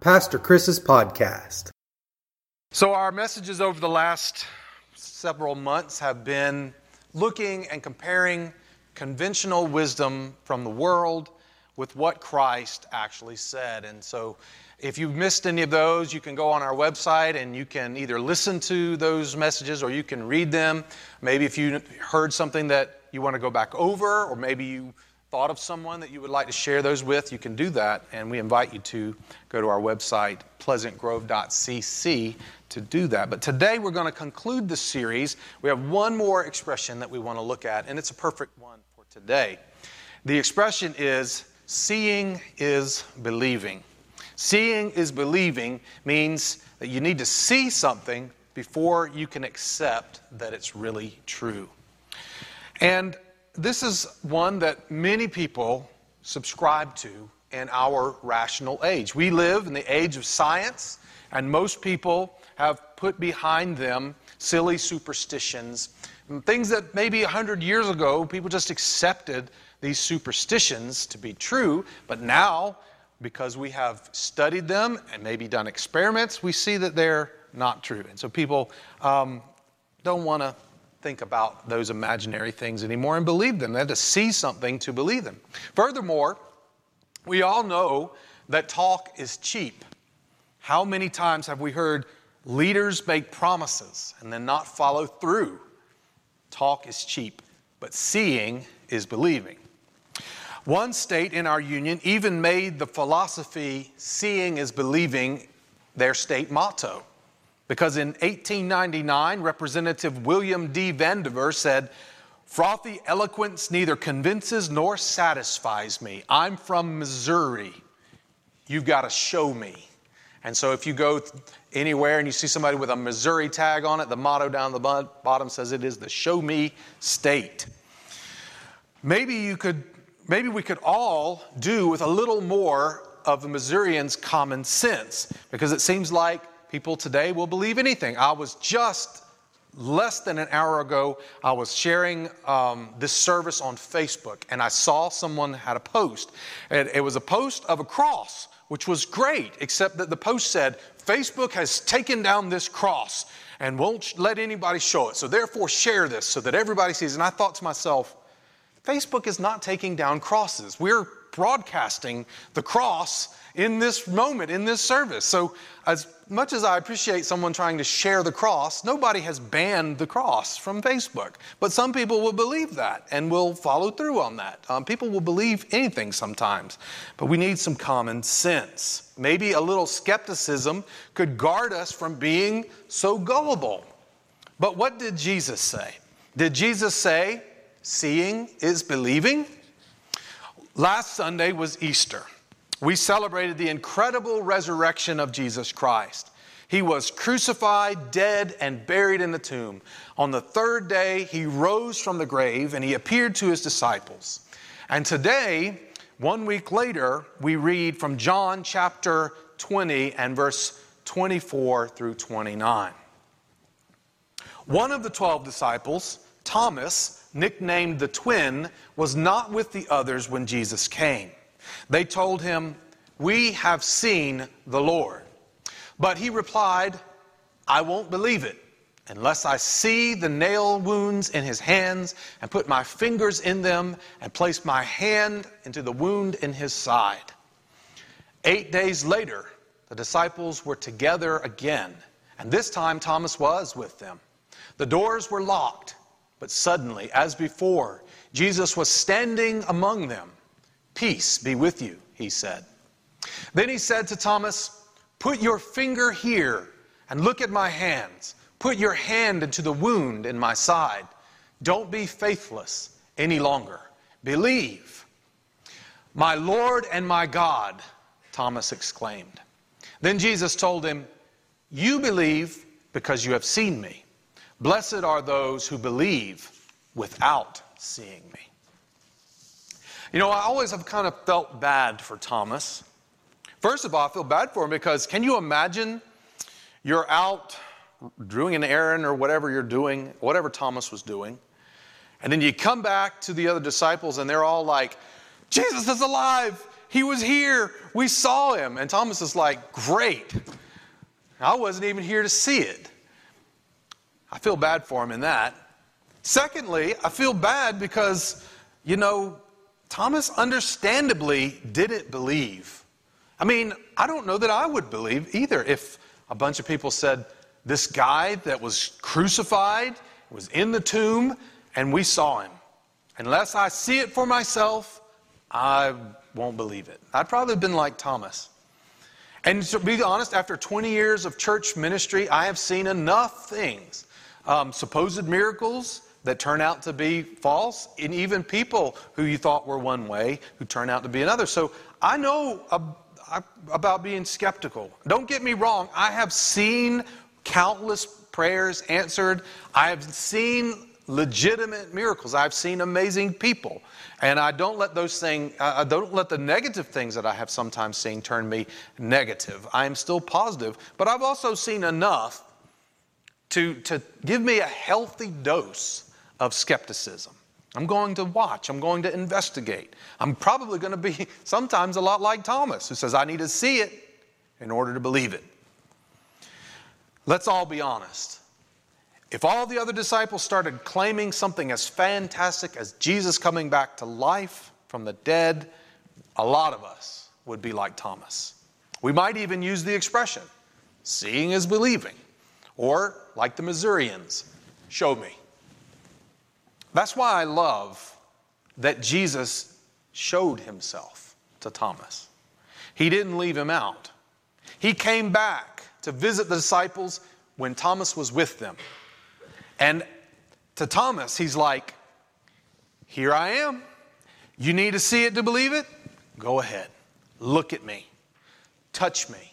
Pastor Chris's podcast. So, our messages over the last several months have been looking and comparing conventional wisdom from the world with what Christ actually said. And so, if you've missed any of those, you can go on our website and you can either listen to those messages or you can read them. Maybe if you heard something that you want to go back over, or maybe you thought of someone that you would like to share those with, you can do that. And we invite you to go to our website, pleasantgrove.cc, to do that. But today we're going to conclude the series. We have one more expression that we want to look at, and it's a perfect one for today. The expression is seeing is believing. Seeing is believing means that you need to see something before you can accept that it's really true. And this is one that many people subscribe to in our rational age. We live in the age of science, and most people have put behind them silly superstitions, and things that maybe 100 years ago people just accepted these superstitions to be true, but now, because we have studied them and maybe done experiments, we see that they're not true. And so people um, don't want to think about those imaginary things anymore and believe them. They have to see something to believe them. Furthermore, we all know that talk is cheap. How many times have we heard leaders make promises and then not follow through? Talk is cheap, but seeing is believing. One state in our union even made the philosophy seeing is believing their state motto. Because in 1899, Representative William D. Vandiver said, Frothy eloquence neither convinces nor satisfies me. I'm from Missouri. You've got to show me. And so if you go anywhere and you see somebody with a Missouri tag on it, the motto down the bottom says it is the show me state. Maybe you could maybe we could all do with a little more of the Missourians' common sense because it seems like People today will believe anything. I was just less than an hour ago, I was sharing um, this service on Facebook, and I saw someone had a post. It was a post of a cross, which was great, except that the post said, Facebook has taken down this cross and won't let anybody show it. So therefore, share this so that everybody sees. And I thought to myself, Facebook is not taking down crosses. We're broadcasting the cross in this moment, in this service. So, as much as I appreciate someone trying to share the cross, nobody has banned the cross from Facebook. But some people will believe that and will follow through on that. Um, people will believe anything sometimes, but we need some common sense. Maybe a little skepticism could guard us from being so gullible. But what did Jesus say? Did Jesus say, seeing is believing? Last Sunday was Easter we celebrated the incredible resurrection of Jesus Christ. He was crucified, dead, and buried in the tomb. On the third day, he rose from the grave and he appeared to his disciples. And today, one week later, we read from John chapter 20 and verse 24 through 29. One of the 12 disciples, Thomas, nicknamed the twin, was not with the others when Jesus came. They told him, We have seen the Lord. But he replied, I won't believe it unless I see the nail wounds in his hands and put my fingers in them and place my hand into the wound in his side. Eight days later, the disciples were together again, and this time Thomas was with them. The doors were locked, but suddenly, as before, Jesus was standing among them. Peace be with you, he said. Then he said to Thomas, Put your finger here and look at my hands. Put your hand into the wound in my side. Don't be faithless any longer. Believe. My Lord and my God, Thomas exclaimed. Then Jesus told him, You believe because you have seen me. Blessed are those who believe without seeing me. You know, I always have kind of felt bad for Thomas. First of all, I feel bad for him because can you imagine you're out doing an errand or whatever you're doing, whatever Thomas was doing, and then you come back to the other disciples and they're all like, Jesus is alive. He was here. We saw him. And Thomas is like, Great. I wasn't even here to see it. I feel bad for him in that. Secondly, I feel bad because, you know, Thomas understandably didn't believe. I mean, I don't know that I would believe either if a bunch of people said, This guy that was crucified was in the tomb and we saw him. Unless I see it for myself, I won't believe it. I'd probably have been like Thomas. And to be honest, after 20 years of church ministry, I have seen enough things, um, supposed miracles that turn out to be false, and even people who you thought were one way who turn out to be another. So I know about being skeptical. Don't get me wrong, I have seen countless prayers answered, I have seen legitimate miracles. I've seen amazing people. And I don't let those things, I don't let the negative things that I have sometimes seen turn me negative. I am still positive, but I've also seen enough to, to give me a healthy dose of skepticism. I'm going to watch, I'm going to investigate. I'm probably going to be sometimes a lot like Thomas, who says, I need to see it in order to believe it. Let's all be honest. If all the other disciples started claiming something as fantastic as Jesus coming back to life from the dead, a lot of us would be like Thomas. We might even use the expression, seeing is believing, or like the Missourians, show me. That's why I love that Jesus showed himself to Thomas. He didn't leave him out. He came back to visit the disciples when Thomas was with them. And to Thomas, he's like, Here I am. You need to see it to believe it? Go ahead. Look at me. Touch me.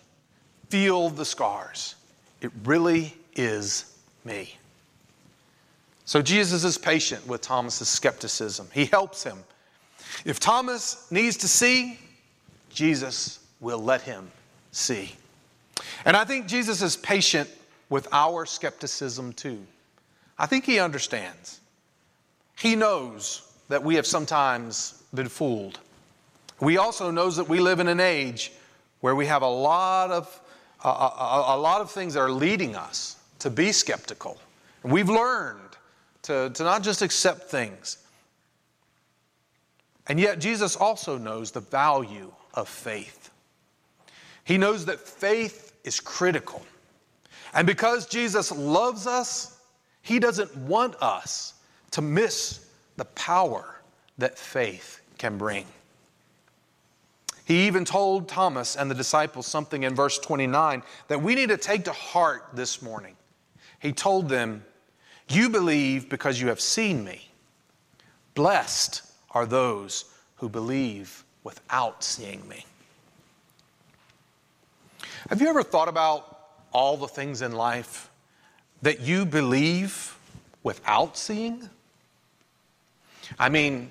Feel the scars. It really is me. So Jesus is patient with Thomas's skepticism. He helps him. If Thomas needs to see, Jesus will let him see. And I think Jesus is patient with our skepticism too. I think he understands. He knows that we have sometimes been fooled. We also knows that we live in an age where we have a lot of a, a, lot of things that are leading us to be skeptical. And we've learned to, to not just accept things. And yet, Jesus also knows the value of faith. He knows that faith is critical. And because Jesus loves us, he doesn't want us to miss the power that faith can bring. He even told Thomas and the disciples something in verse 29 that we need to take to heart this morning. He told them, You believe because you have seen me. Blessed are those who believe without seeing me. Have you ever thought about all the things in life that you believe without seeing? I mean,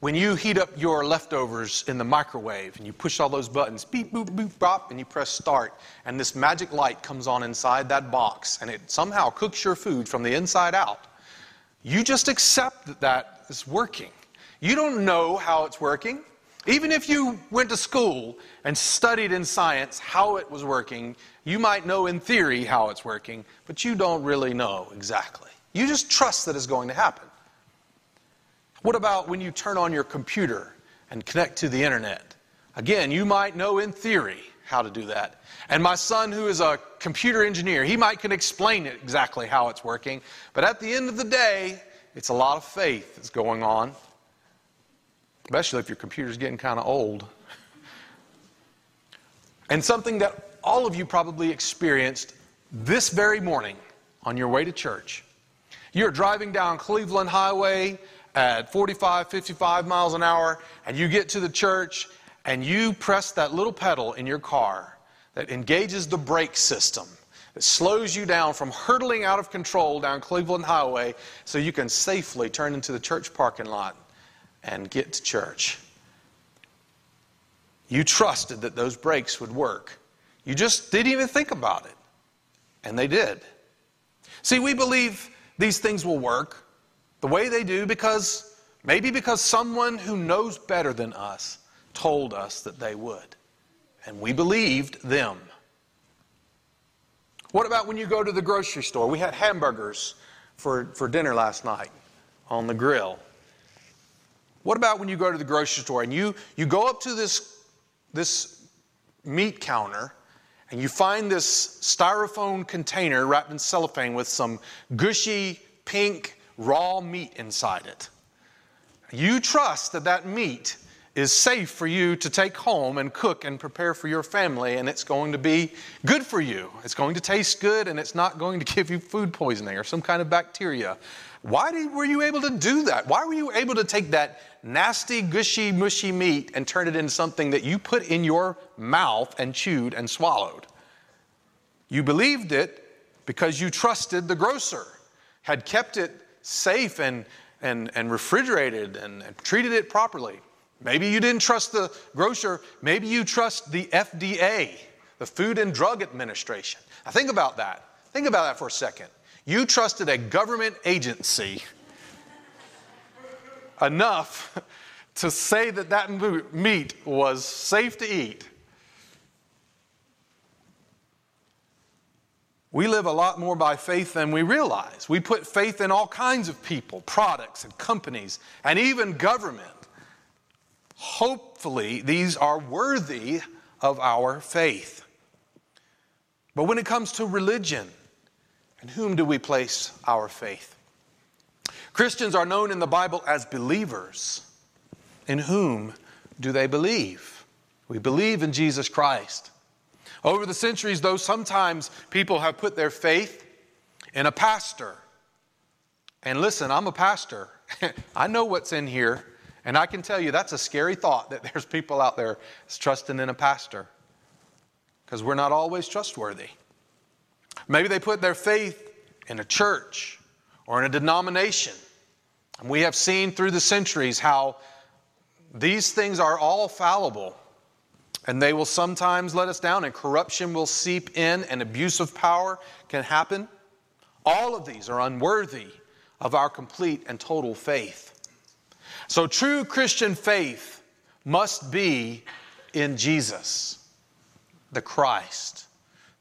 when you heat up your leftovers in the microwave and you push all those buttons, beep, boop, boop, bop, and you press start, and this magic light comes on inside that box and it somehow cooks your food from the inside out, you just accept that that is working. You don't know how it's working. Even if you went to school and studied in science how it was working, you might know in theory how it's working, but you don't really know exactly. You just trust that it's going to happen. What about when you turn on your computer and connect to the internet? Again, you might know in theory how to do that. And my son, who is a computer engineer, he might can explain it exactly how it's working. But at the end of the day, it's a lot of faith that's going on, especially if your computer's getting kind of old. And something that all of you probably experienced this very morning on your way to church. You're driving down Cleveland Highway at 45, 55 miles an hour, and you get to the church and you press that little pedal in your car that engages the brake system that slows you down from hurtling out of control down Cleveland Highway so you can safely turn into the church parking lot and get to church. You trusted that those brakes would work. You just didn't even think about it. And they did. See, we believe these things will work the way they do because maybe because someone who knows better than us told us that they would. And we believed them. What about when you go to the grocery store? We had hamburgers for, for dinner last night on the grill. What about when you go to the grocery store and you, you go up to this, this meat counter and you find this styrofoam container wrapped in cellophane with some gushy pink raw meat inside it? You trust that that meat is safe for you to take home and cook and prepare for your family, and it's going to be good for you. It's going to taste good, and it's not going to give you food poisoning or some kind of bacteria. Why did, were you able to do that? Why were you able to take that nasty, gushy, mushy meat and turn it into something that you put in your mouth and chewed and swallowed? You believed it because you trusted the grocer, had kept it safe and, and, and refrigerated and, and treated it properly. Maybe you didn't trust the grocer. Maybe you trust the FDA, the Food and Drug Administration. Now, think about that. Think about that for a second. You trusted a government agency enough to say that that meat was safe to eat. We live a lot more by faith than we realize. We put faith in all kinds of people, products, and companies, and even government. Hopefully, these are worthy of our faith. But when it comes to religion, in whom do we place our faith? Christians are known in the Bible as believers. In whom do they believe? We believe in Jesus Christ. Over the centuries, though, sometimes people have put their faith in a pastor. And listen, I'm a pastor. I know what's in here. And I can tell you that's a scary thought that there's people out there trusting in a pastor because we're not always trustworthy. Maybe they put their faith in a church or in a denomination. And we have seen through the centuries how these things are all fallible and they will sometimes let us down, and corruption will seep in, and abuse of power can happen. All of these are unworthy of our complete and total faith. So, true Christian faith must be in Jesus, the Christ,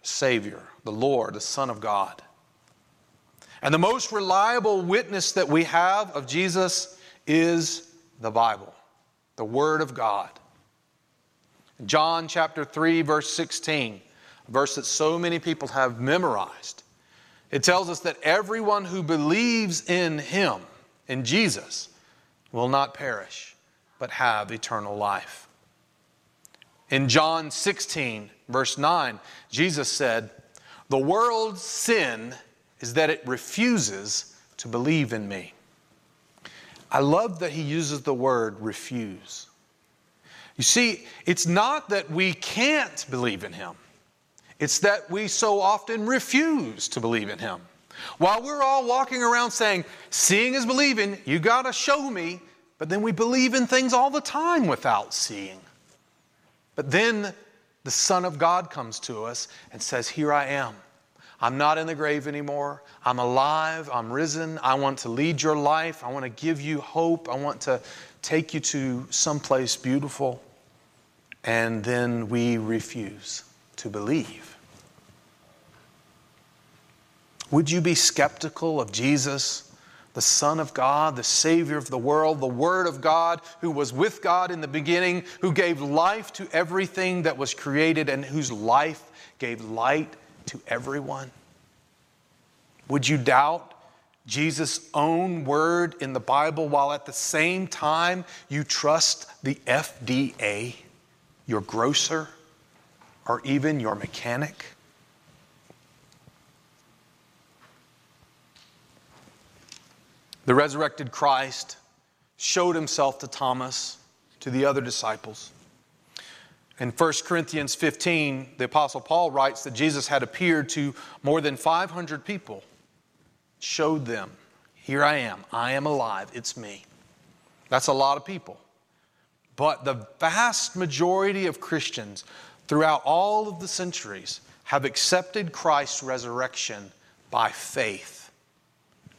Savior, the Lord, the Son of God. And the most reliable witness that we have of Jesus is the Bible, the Word of God. John chapter 3, verse 16, a verse that so many people have memorized. It tells us that everyone who believes in Him, in Jesus, will not perish, but have eternal life. In John 16, verse 9, Jesus said, The world's sin is that it refuses to believe in me. I love that he uses the word refuse. You see, it's not that we can't believe in him, it's that we so often refuse to believe in him. While we're all walking around saying, seeing is believing, you got to show me, but then we believe in things all the time without seeing. But then the Son of God comes to us and says, Here I am. I'm not in the grave anymore. I'm alive. I'm risen. I want to lead your life. I want to give you hope. I want to take you to someplace beautiful. And then we refuse to believe. Would you be skeptical of Jesus, the Son of God, the Savior of the world, the Word of God, who was with God in the beginning, who gave life to everything that was created, and whose life gave light to everyone? Would you doubt Jesus' own word in the Bible while at the same time you trust the FDA, your grocer, or even your mechanic? The resurrected Christ showed himself to Thomas, to the other disciples. In 1 Corinthians 15, the Apostle Paul writes that Jesus had appeared to more than 500 people, showed them, Here I am, I am alive, it's me. That's a lot of people. But the vast majority of Christians throughout all of the centuries have accepted Christ's resurrection by faith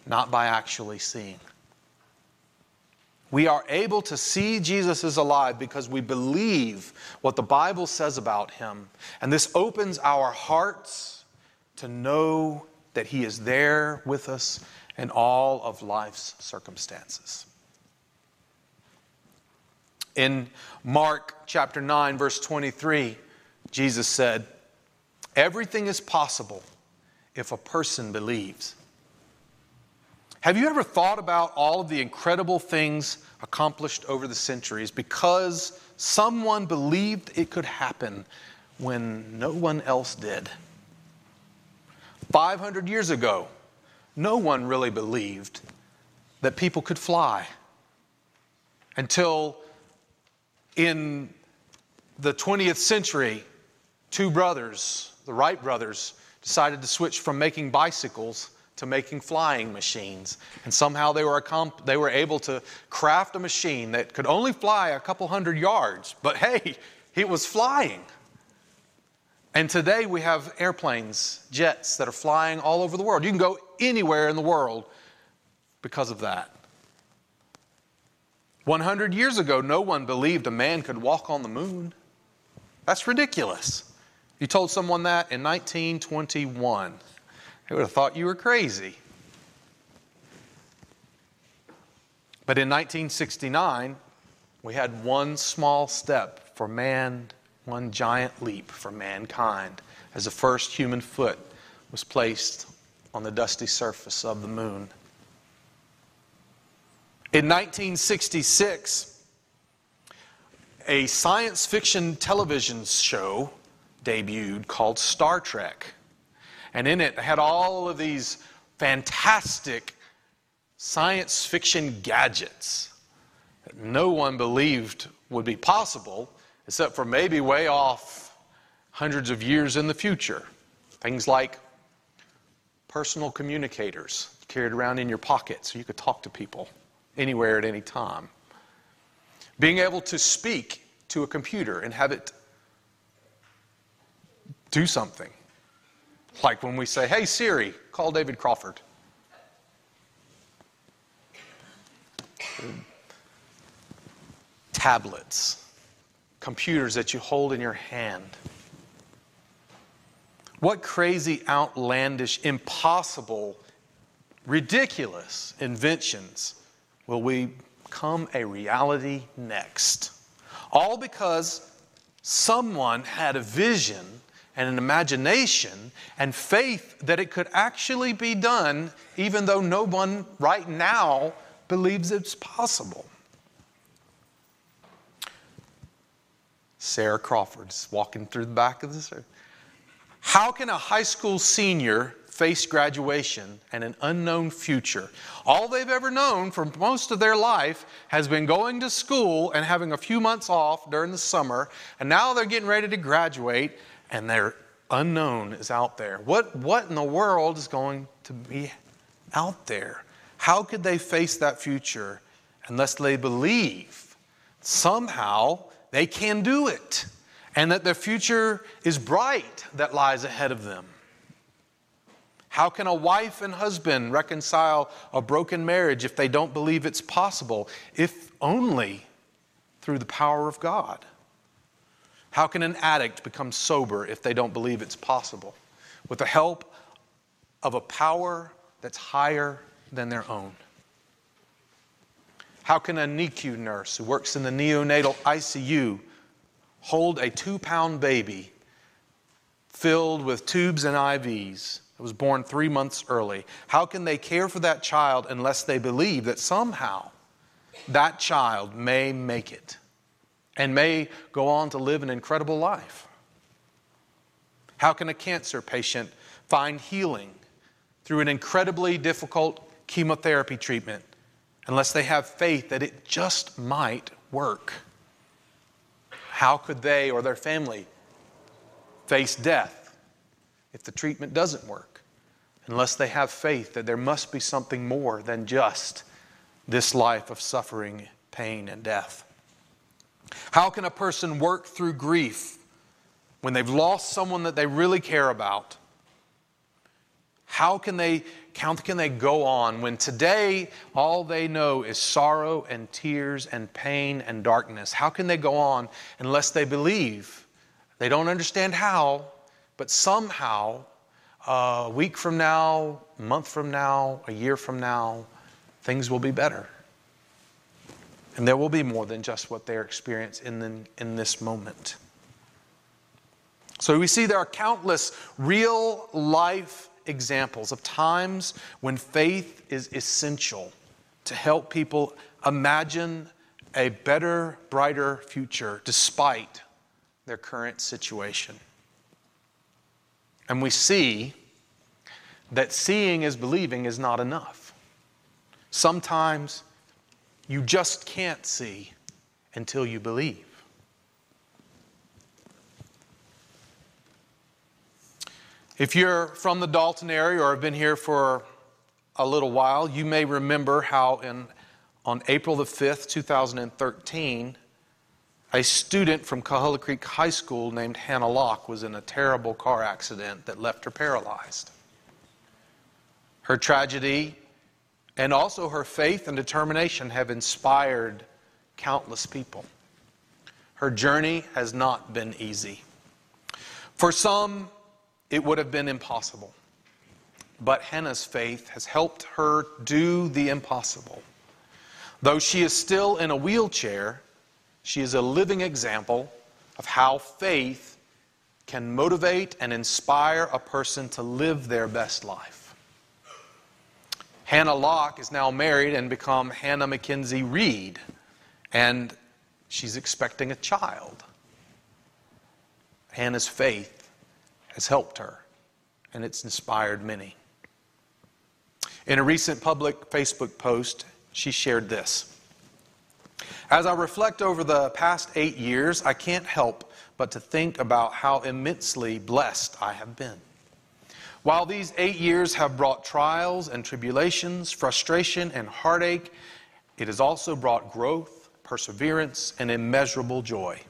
not by actually seeing. We are able to see Jesus is alive because we believe what the Bible says about him. And this opens our hearts to know that he is there with us in all of life's circumstances. In Mark chapter 9, verse 23, Jesus said, Everything is possible if a person believes. Have you ever thought about all of the incredible things accomplished over the centuries because someone believed it could happen when no one else did? 500 years ago, no one really believed that people could fly until in the 20th century, two brothers, the Wright brothers, decided to switch from making bicycles to making flying machines. And somehow they were, they were able to craft a machine that could only fly a couple hundred yards, but hey, it was flying. And today we have airplanes, jets that are flying all over the world. You can go anywhere in the world because of that. 100 years ago, no one believed a man could walk on the moon. That's ridiculous. You told someone that in 1921. They would have thought you were crazy. But in 1969, we had one small step for man, one giant leap for mankind, as the first human foot was placed on the dusty surface of the moon. In 1966, a science fiction television show debuted called Star Trek. And in it, had all of these fantastic science fiction gadgets that no one believed would be possible, except for maybe way off hundreds of years in the future. Things like personal communicators carried around in your pocket so you could talk to people anywhere at any time. Being able to speak to a computer and have it do something. Like when we say, hey Siri, call David Crawford. Tablets, computers that you hold in your hand. What crazy, outlandish, impossible, ridiculous inventions will we become a reality next? All because someone had a vision and an imagination and faith that it could actually be done, even though no one right now believes it's possible. Sarah Crawford's walking through the back of this. How can a high school senior face graduation and an unknown future? All they've ever known for most of their life has been going to school and having a few months off during the summer, and now they're getting ready to graduate and their unknown is out there. What, what in the world is going to be out there? How could they face that future unless they believe somehow they can do it and that their future is bright that lies ahead of them? How can a wife and husband reconcile a broken marriage if they don't believe it's possible, if only through the power of God? How can an addict become sober if they don't believe it's possible? With the help of a power that's higher than their own. How can a NICU nurse who works in the neonatal ICU hold a two pound baby filled with tubes and IVs that was born three months early? How can they care for that child unless they believe that somehow that child may make it? and may go on to live an incredible life? How can a cancer patient find healing through an incredibly difficult chemotherapy treatment unless they have faith that it just might work? How could they or their family face death if the treatment doesn't work unless they have faith that there must be something more than just this life of suffering, pain, and death? How can a person work through grief when they've lost someone that they really care about? How can they how can they go on when today all they know is sorrow and tears and pain and darkness? How can they go on unless they believe? They don't understand how, but somehow, a week from now, a month from now, a year from now, things will be better. And there will be more than just what they're experiencing in, in this moment. So we see there are countless real life examples of times when faith is essential to help people imagine a better, brighter future despite their current situation. And we see that seeing is believing is not enough. Sometimes you just can't see until you believe. If you're from the Dalton area or have been here for a little while, you may remember how in, on April the 5th, 2013, a student from Coahulla Creek High School named Hannah Locke was in a terrible car accident that left her paralyzed. Her tragedy and also her faith and determination have inspired countless people. Her journey has not been easy. For some, it would have been impossible. But Hannah's faith has helped her do the impossible. Though she is still in a wheelchair, she is a living example of how faith can motivate and inspire a person to live their best life. Hannah Locke is now married and become Hannah McKenzie Reed, and she's expecting a child. Hannah's faith has helped her, and it's inspired many. In a recent public Facebook post, she shared this. As I reflect over the past eight years, I can't help but to think about how immensely blessed I have been. While these eight years have brought trials and tribulations, frustration and heartache, it has also brought growth, perseverance, and immeasurable joy.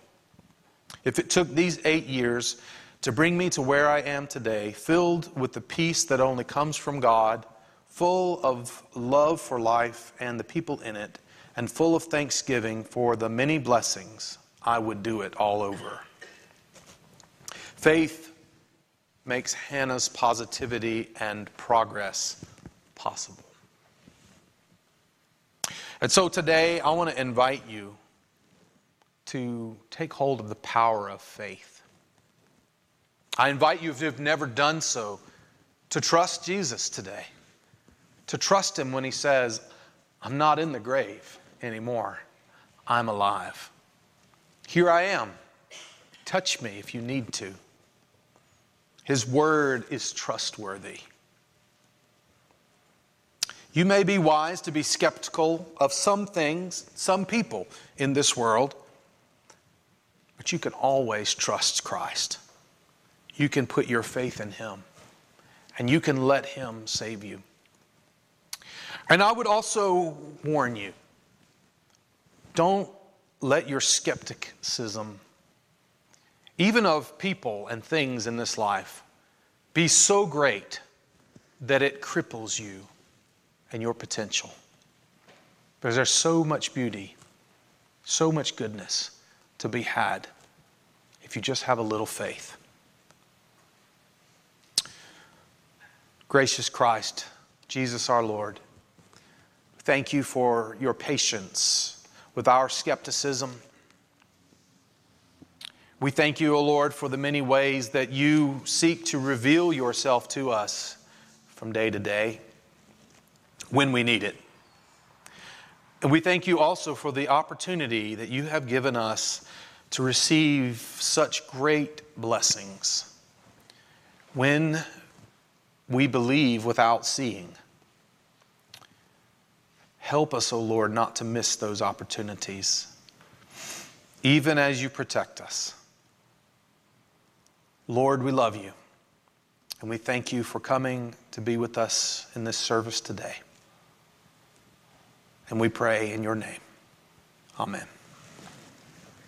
If it took these eight years to bring me to where I am today, filled with the peace that only comes from God, full of love for life and the people in it, and full of thanksgiving for the many blessings, I would do it all over. Faith makes Hannah's positivity and progress possible. And so today, I want to invite you to take hold of the power of faith. I invite you, if you've never done so, to trust Jesus today, to trust Him when He says, I'm not in the grave anymore, I'm alive. Here I am. Touch me if you need to. His word is trustworthy. You may be wise to be skeptical of some things, some people in this world, but you can always trust Christ you can put your faith in Him and you can let Him save you. And I would also warn you don't let your skepticism, even of people and things in this life, be so great that it cripples you and your potential. Because there's so much beauty, so much goodness to be had if you just have a little faith. Gracious Christ, Jesus our Lord, thank you for your patience with our skepticism. We thank you, O Lord, for the many ways that you seek to reveal yourself to us from day to day when we need it. And we thank you also for the opportunity that you have given us to receive such great blessings when we believe without seeing. Help us, O oh Lord, not to miss those opportunities, even as you protect us. Lord, we love you, and we thank you for coming to be with us in this service today. And we pray in your name. Amen.